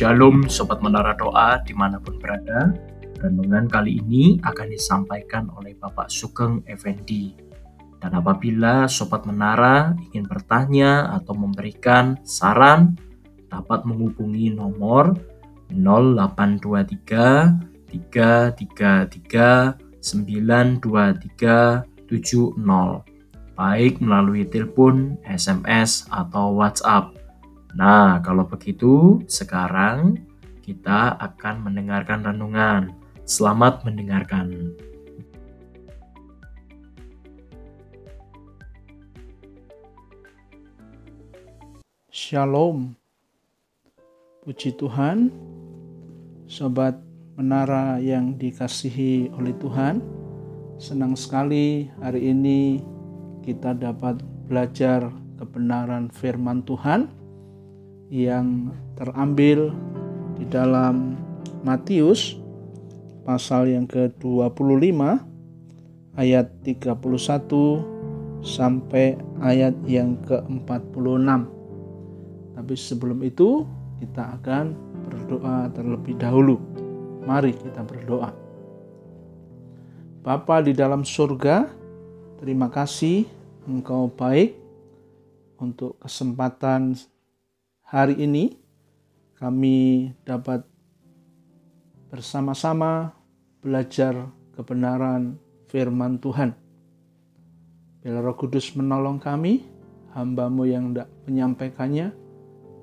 Shalom Sobat Menara Doa di mana pun berada. Renungan kali ini akan disampaikan oleh Bapak Sugeng Effendi. Dan apabila Sobat Menara ingin bertanya atau memberikan saran Dapat menghubungi nomor 0823 333 923 70 baik melalui telepon, SMS, atau WhatsApp. Nah, kalau begitu, sekarang kita akan mendengarkan renungan. Selamat mendengarkan. Shalom. Puji Tuhan, sobat menara yang dikasihi oleh Tuhan. Senang sekali hari ini kita dapat belajar kebenaran firman Tuhan yang terambil di dalam Matius pasal yang ke-25 ayat 31 sampai ayat yang ke-46. Tapi sebelum itu kita akan berdoa terlebih dahulu. Mari kita berdoa. Bapa di dalam surga, terima kasih Engkau baik untuk kesempatan hari ini kami dapat bersama-sama belajar kebenaran firman Tuhan. Bila Roh Kudus menolong kami, hambamu yang tidak menyampaikannya,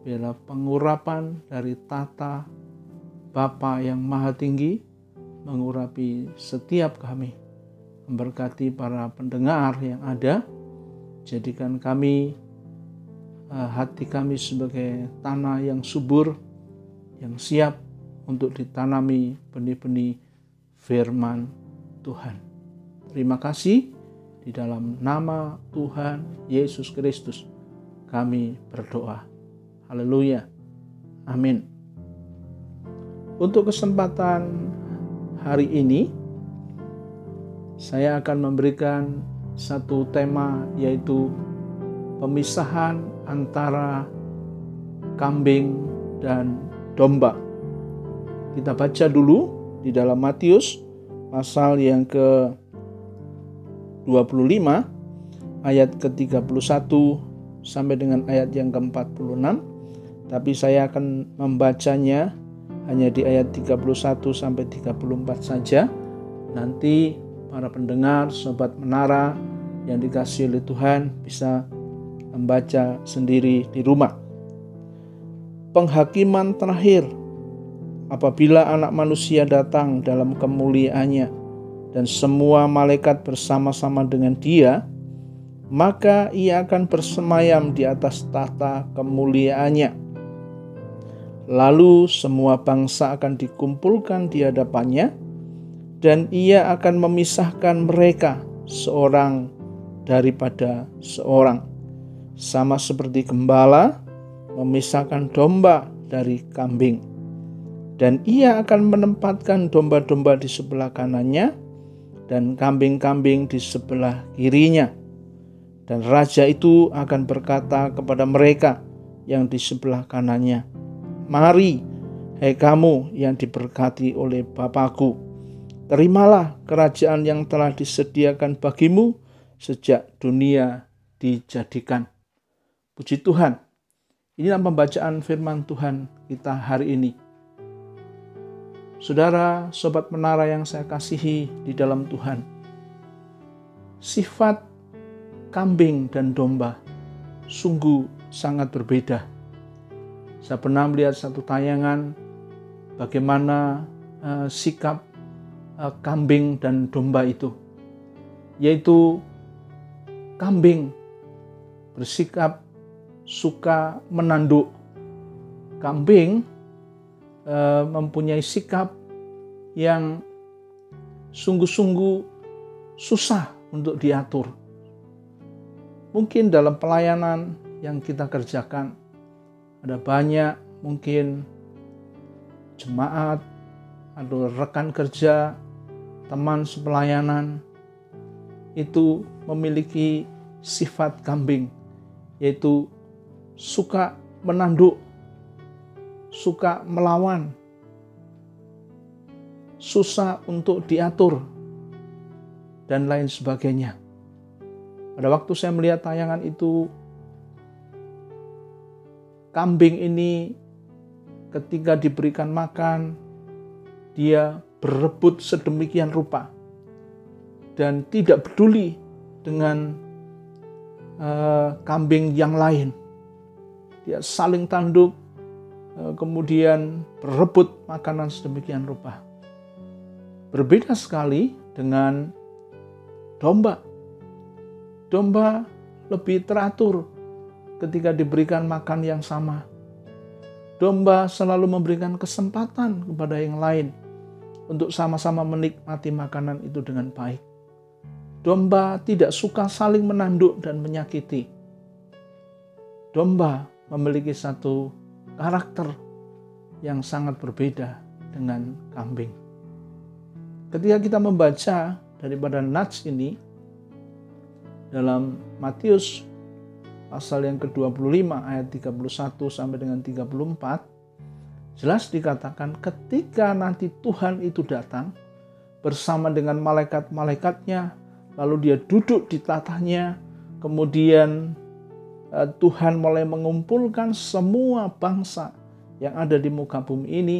bila pengurapan dari tata Bapa yang maha tinggi, mengurapi setiap kami, memberkati para pendengar yang ada, jadikan kami hati kami sebagai tanah yang subur, yang siap untuk ditanami benih-benih firman Tuhan. Terima kasih di dalam nama Tuhan Yesus Kristus kami berdoa. Haleluya. Amin. Untuk kesempatan hari ini saya akan memberikan satu tema yaitu pemisahan antara kambing dan domba. Kita baca dulu di dalam Matius pasal yang ke 25 ayat ke-31 sampai dengan ayat yang ke-46. Tapi saya akan membacanya hanya di ayat 31 sampai 34 saja. Nanti para pendengar, sobat menara yang dikasih oleh Tuhan bisa membaca sendiri di rumah. Penghakiman terakhir, apabila Anak Manusia datang dalam kemuliaannya dan semua malaikat bersama-sama dengan Dia, maka Ia akan bersemayam di atas tahta kemuliaannya. Lalu semua bangsa akan dikumpulkan di hadapannya, dan Ia akan memisahkan mereka seorang daripada seorang sama seperti gembala memisahkan domba dari kambing. Dan ia akan menempatkan domba-domba di sebelah kanannya dan kambing-kambing di sebelah kirinya. Dan raja itu akan berkata kepada mereka yang di sebelah kanannya, Mari, hai kamu yang diberkati oleh Bapakku, terimalah kerajaan yang telah disediakan bagimu sejak dunia dijadikan. Puji Tuhan. Inilah pembacaan firman Tuhan kita hari ini. Saudara, sobat menara yang saya kasihi di dalam Tuhan. Sifat kambing dan domba sungguh sangat berbeda. Saya pernah melihat satu tayangan bagaimana uh, sikap uh, kambing dan domba itu, yaitu kambing bersikap suka menanduk kambing e, mempunyai sikap yang sungguh-sungguh susah untuk diatur. Mungkin dalam pelayanan yang kita kerjakan ada banyak mungkin jemaat atau rekan kerja, teman sepelayanan itu memiliki sifat kambing yaitu suka menanduk, suka melawan, susah untuk diatur, dan lain sebagainya. Pada waktu saya melihat tayangan itu, kambing ini ketika diberikan makan, dia berebut sedemikian rupa dan tidak peduli dengan uh, kambing yang lain. Dia saling tanduk, uh, kemudian berebut makanan sedemikian rupa. Berbeda sekali dengan domba. Domba lebih teratur ketika diberikan makan yang sama. Domba selalu memberikan kesempatan kepada yang lain untuk sama-sama menikmati makanan itu dengan baik. Domba tidak suka saling menanduk dan menyakiti. Domba memiliki satu karakter yang sangat berbeda dengan kambing. Ketika kita membaca daripada nats ini dalam Matius pasal yang ke-25 ayat 31 sampai dengan 34 jelas dikatakan ketika nanti Tuhan itu datang bersama dengan malaikat-malaikatnya lalu dia duduk di tatahnya kemudian Tuhan mulai mengumpulkan semua bangsa yang ada di muka bumi ini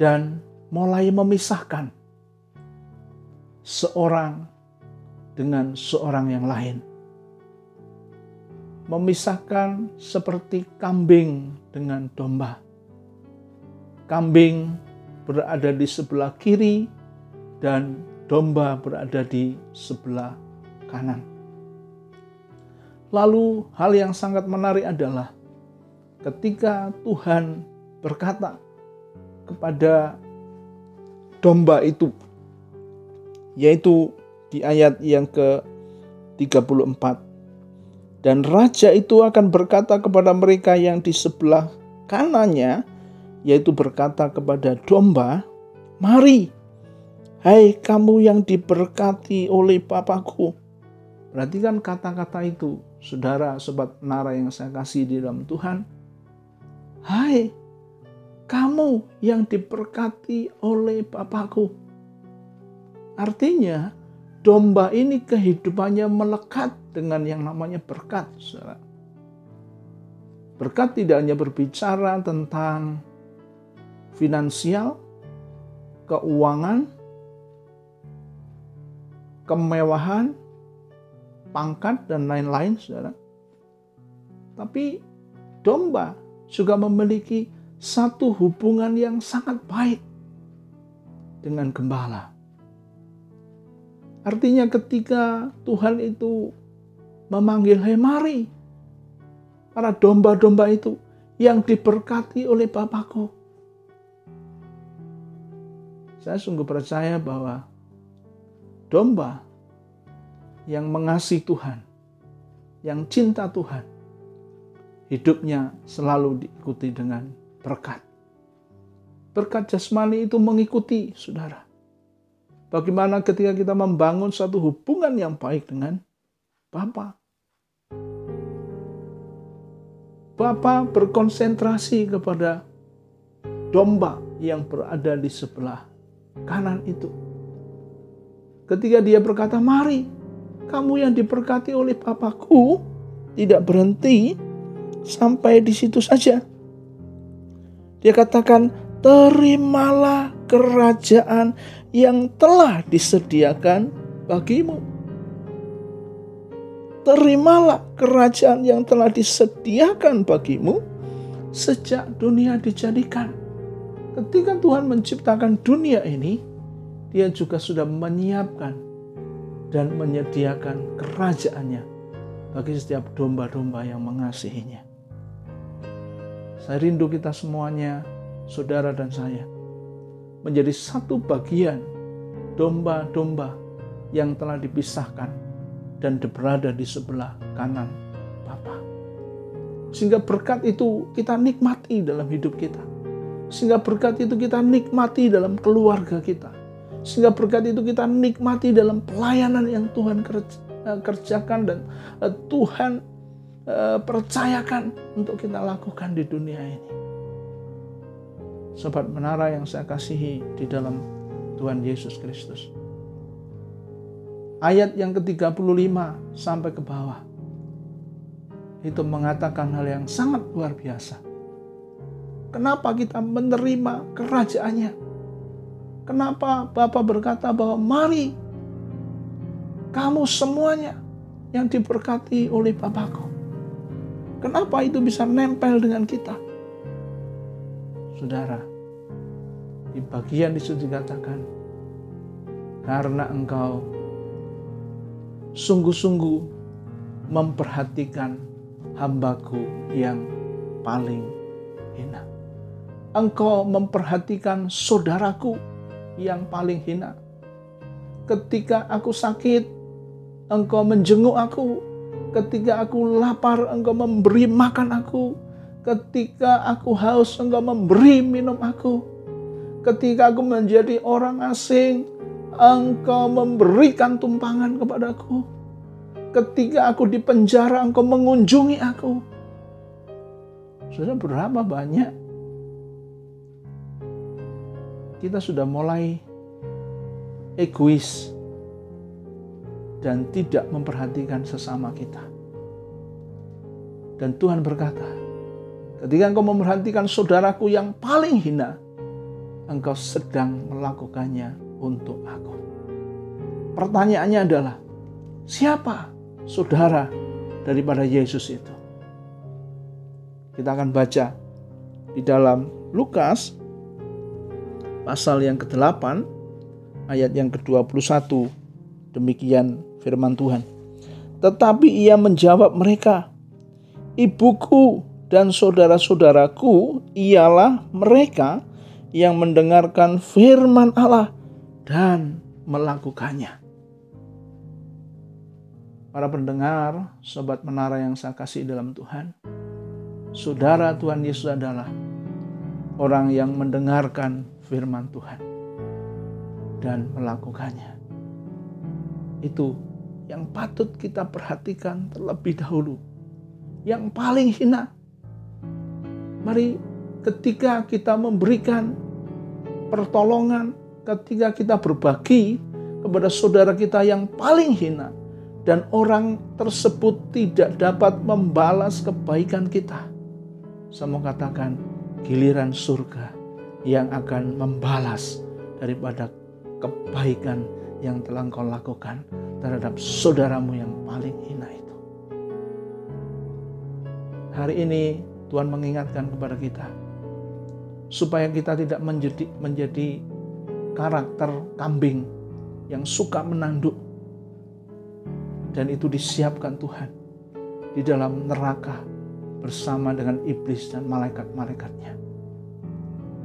dan mulai memisahkan seorang dengan seorang yang lain memisahkan seperti kambing dengan domba. Kambing berada di sebelah kiri dan domba berada di sebelah kanan. Lalu, hal yang sangat menarik adalah ketika Tuhan berkata kepada domba itu, yaitu di ayat yang ke-34 dan raja itu akan berkata kepada mereka yang di sebelah kanannya, yaitu berkata kepada domba, Mari, hai kamu yang diberkati oleh Papaku. Perhatikan kata-kata itu, saudara, sobat Nara yang saya kasih di dalam Tuhan. Hai, kamu yang diberkati oleh Papaku. Artinya, domba ini kehidupannya melekat dengan yang namanya berkat. Saudara. Berkat tidak hanya berbicara tentang finansial, keuangan, kemewahan, pangkat, dan lain-lain, saudara. Tapi domba juga memiliki satu hubungan yang sangat baik dengan gembala. Artinya ketika Tuhan itu memanggil, hei mari, para domba-domba itu yang diberkati oleh Bapakku. Saya sungguh percaya bahwa domba yang mengasihi Tuhan, yang cinta Tuhan, hidupnya selalu diikuti dengan berkat. Berkat jasmani itu mengikuti saudara. Bagaimana ketika kita membangun satu hubungan yang baik dengan Bapa. Bapa berkonsentrasi kepada domba yang berada di sebelah kanan itu. Ketika dia berkata, "Mari, kamu yang diberkati oleh Papaku," tidak berhenti sampai di situ saja. Dia katakan, "Terimalah kerajaan yang telah disediakan bagimu. Terimalah kerajaan yang telah disediakan bagimu sejak dunia dijadikan. Ketika Tuhan menciptakan dunia ini, Dia juga sudah menyiapkan dan menyediakan kerajaannya bagi setiap domba-domba yang mengasihinya. Saya rindu kita semuanya, saudara dan saya, menjadi satu bagian domba-domba yang telah dipisahkan dan berada di sebelah kanan Bapa. Sehingga berkat itu kita nikmati dalam hidup kita. Sehingga berkat itu kita nikmati dalam keluarga kita. Sehingga berkat itu kita nikmati dalam pelayanan yang Tuhan eh, kerjakan dan eh, Tuhan eh, percayakan untuk kita lakukan di dunia ini. Sobat menara yang saya kasihi di dalam Tuhan Yesus Kristus. Ayat yang ke-35 sampai ke bawah. Itu mengatakan hal yang sangat luar biasa. Kenapa kita menerima kerajaannya? Kenapa Bapak berkata bahwa mari kamu semuanya yang diberkati oleh Bapakku. Kenapa itu bisa nempel dengan kita? Saudara, di bagian itu dikatakan, karena engkau sungguh-sungguh memperhatikan hambaku yang paling hina. Engkau memperhatikan saudaraku yang paling hina. Ketika aku sakit, engkau menjenguk aku. Ketika aku lapar, engkau memberi makan aku. Ketika aku haus, engkau memberi minum aku. Ketika aku menjadi orang asing, engkau memberikan tumpangan kepadaku. Ketika aku di penjara, engkau mengunjungi aku. Sudah berapa banyak kita sudah mulai egois dan tidak memperhatikan sesama kita. Dan Tuhan berkata, Ketika engkau memperhatikan saudaraku yang paling hina, engkau sedang melakukannya untuk aku. Pertanyaannya adalah, siapa saudara daripada Yesus itu? Kita akan baca di dalam Lukas pasal yang ke-8 ayat yang ke-21 demikian firman Tuhan. Tetapi ia menjawab mereka, Ibuku dan saudara-saudaraku ialah mereka yang mendengarkan firman Allah dan melakukannya. Para pendengar, sobat menara yang saya kasih dalam Tuhan, saudara Tuhan Yesus adalah orang yang mendengarkan firman Tuhan dan melakukannya. Itu yang patut kita perhatikan terlebih dahulu. Yang paling hina Mari ketika kita memberikan pertolongan, ketika kita berbagi kepada saudara kita yang paling hina dan orang tersebut tidak dapat membalas kebaikan kita. Saya mau katakan giliran surga yang akan membalas daripada kebaikan yang telah kau lakukan terhadap saudaramu yang paling hina itu. Hari ini Tuhan mengingatkan kepada kita supaya kita tidak menjadi menjadi karakter kambing yang suka menanduk dan itu disiapkan Tuhan di dalam neraka bersama dengan iblis dan malaikat-malaikatnya.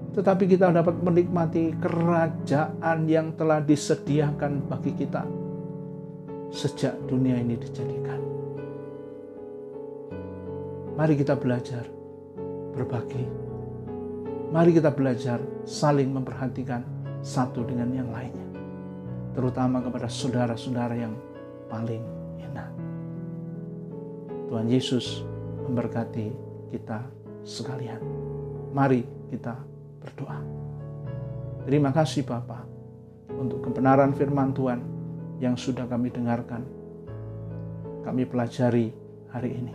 Tetapi kita dapat menikmati kerajaan yang telah disediakan bagi kita sejak dunia ini dijadikan. Mari kita belajar berbagi. Mari kita belajar saling memperhatikan satu dengan yang lainnya. Terutama kepada saudara-saudara yang paling hina. Tuhan Yesus memberkati kita sekalian. Mari kita berdoa. Terima kasih Bapa untuk kebenaran firman Tuhan yang sudah kami dengarkan. Kami pelajari hari ini.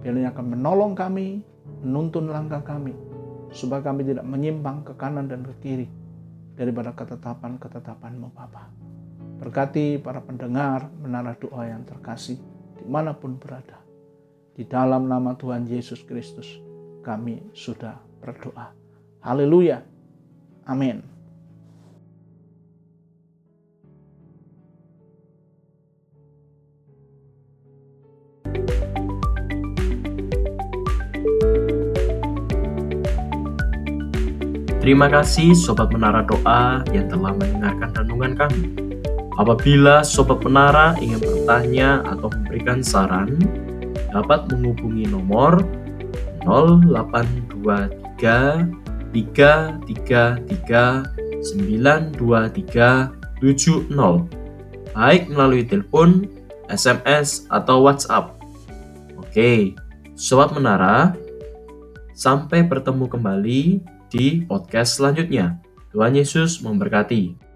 Biarnya akan menolong kami, menuntun langkah kami, supaya kami tidak menyimpang ke kanan dan ke kiri daripada ketetapan-ketetapanmu Bapa. Berkati para pendengar menara doa yang terkasih di mana pun berada. Di dalam nama Tuhan Yesus Kristus kami sudah berdoa. Haleluya. Amin. Terima kasih Sobat Menara Doa yang telah mendengarkan renungan kami. Apabila Sobat Menara ingin bertanya atau memberikan saran, dapat menghubungi nomor 0823 333 923 70 baik melalui telepon, SMS, atau WhatsApp. Oke, Sobat Menara, sampai bertemu kembali di podcast selanjutnya. Tuhan Yesus memberkati.